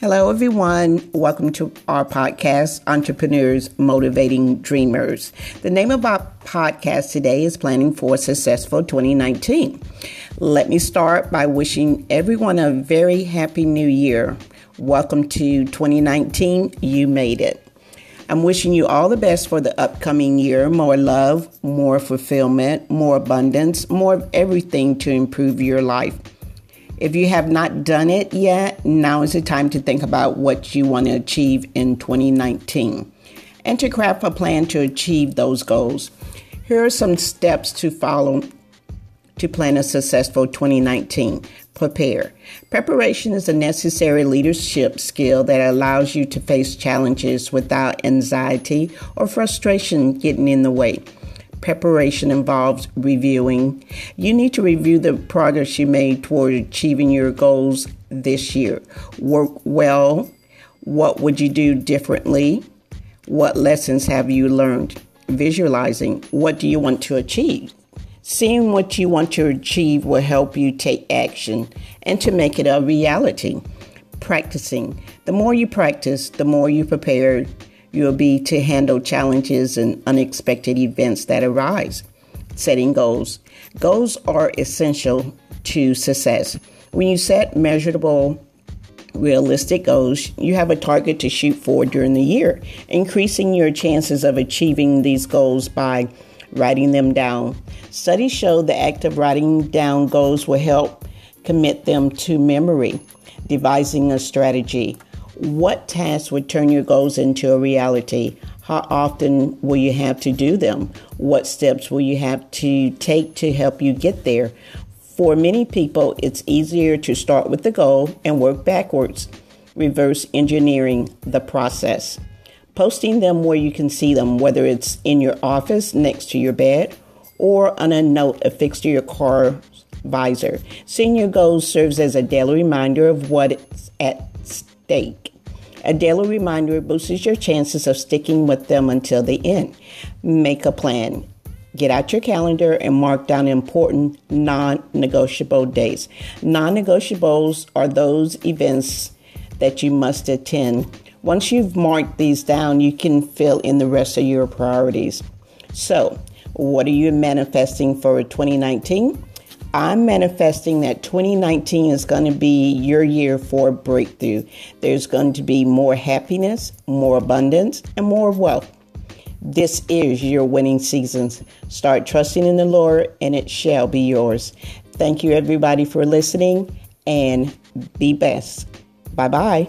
Hello, everyone. Welcome to our podcast, Entrepreneurs Motivating Dreamers. The name of our podcast today is Planning for a Successful 2019. Let me start by wishing everyone a very happy new year. Welcome to 2019. You made it. I'm wishing you all the best for the upcoming year more love, more fulfillment, more abundance, more of everything to improve your life. If you have not done it yet, now is the time to think about what you want to achieve in 2019 and to craft a plan to achieve those goals. Here are some steps to follow to plan a successful 2019. Prepare. Preparation is a necessary leadership skill that allows you to face challenges without anxiety or frustration getting in the way preparation involves reviewing. You need to review the progress you made toward achieving your goals this year. Work well. What would you do differently? What lessons have you learned? Visualizing. What do you want to achieve? Seeing what you want to achieve will help you take action and to make it a reality. Practicing. The more you practice, the more you prepare You'll be to handle challenges and unexpected events that arise. Setting goals. Goals are essential to success. When you set measurable, realistic goals, you have a target to shoot for during the year, increasing your chances of achieving these goals by writing them down. Studies show the act of writing down goals will help commit them to memory. Devising a strategy. What tasks would turn your goals into a reality? How often will you have to do them? What steps will you have to take to help you get there? For many people, it's easier to start with the goal and work backwards, reverse engineering the process. Posting them where you can see them, whether it's in your office next to your bed or on a note affixed to your car visor. Seeing your goals serves as a daily reminder of what's at stake. A daily reminder boosts your chances of sticking with them until the end. Make a plan. Get out your calendar and mark down important non negotiable days. Non negotiables are those events that you must attend. Once you've marked these down, you can fill in the rest of your priorities. So, what are you manifesting for 2019? I'm manifesting that 2019 is going to be your year for breakthrough. There's going to be more happiness, more abundance, and more wealth. This is your winning season. Start trusting in the Lord, and it shall be yours. Thank you, everybody, for listening, and be best. Bye bye.